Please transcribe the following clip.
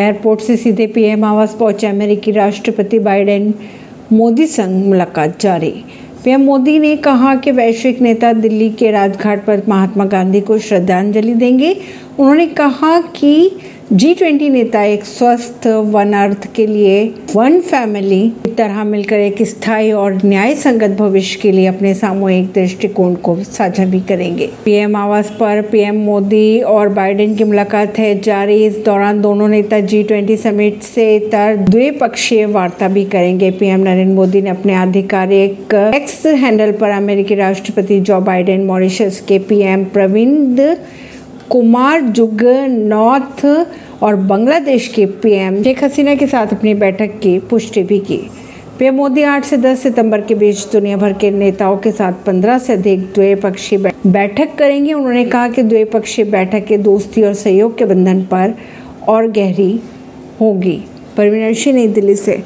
Airport से सीधे PM आवास पहुँचे अमेरिकी राष्ट्रपति बाइडेन। मोदी संग मुलाकात जारी। पीएम मोदी ने कहा कि वैश्विक नेता दिल्ली के राजघाट पर महात्मा गांधी को श्रद्धांजलि देंगे। उन्होंने कहा कि जी ट्वेंटी नेता एक स्वस्थ वन अर्थ के लिए वन फैमिली की तरह मिलकर एक स्थायी और न्याय संगत भविष्य के लिए अपने सामूहिक दृष्टिकोण को साझा भी करेंगे। पीएम आवास पर पीएम मोदी और बाइडेन की मुलाकात है जारी। इस दौरान दोनों नेता जी ट्वेंटी समिट से इतर द्विपक्षीय वार्ता भी करेंगे। पीएम नरेंद्र मोदी ने अपने आधिकारिक एक्स हैंडल पर अमेरिकी राष्ट्रपति जो बाइडेन मॉरिशस के पीएम प्रविंद कुमार जुग नॉर्थ और बांग्लादेश के पीएम शेख हसीना के साथ अपनी बैठक की पुष्टि भी की। पीएम मोदी 8 से 10 सितंबर के बीच दुनिया भर के नेताओं के साथ 15 से अधिक द्विपक्षीय बैठक करेंगे। उन्होंने कहा कि द्विपक्षीय बैठक दोस्ती और सहयोग के बंधन पर और गहरी होगी। परवीन नई दिल्ली से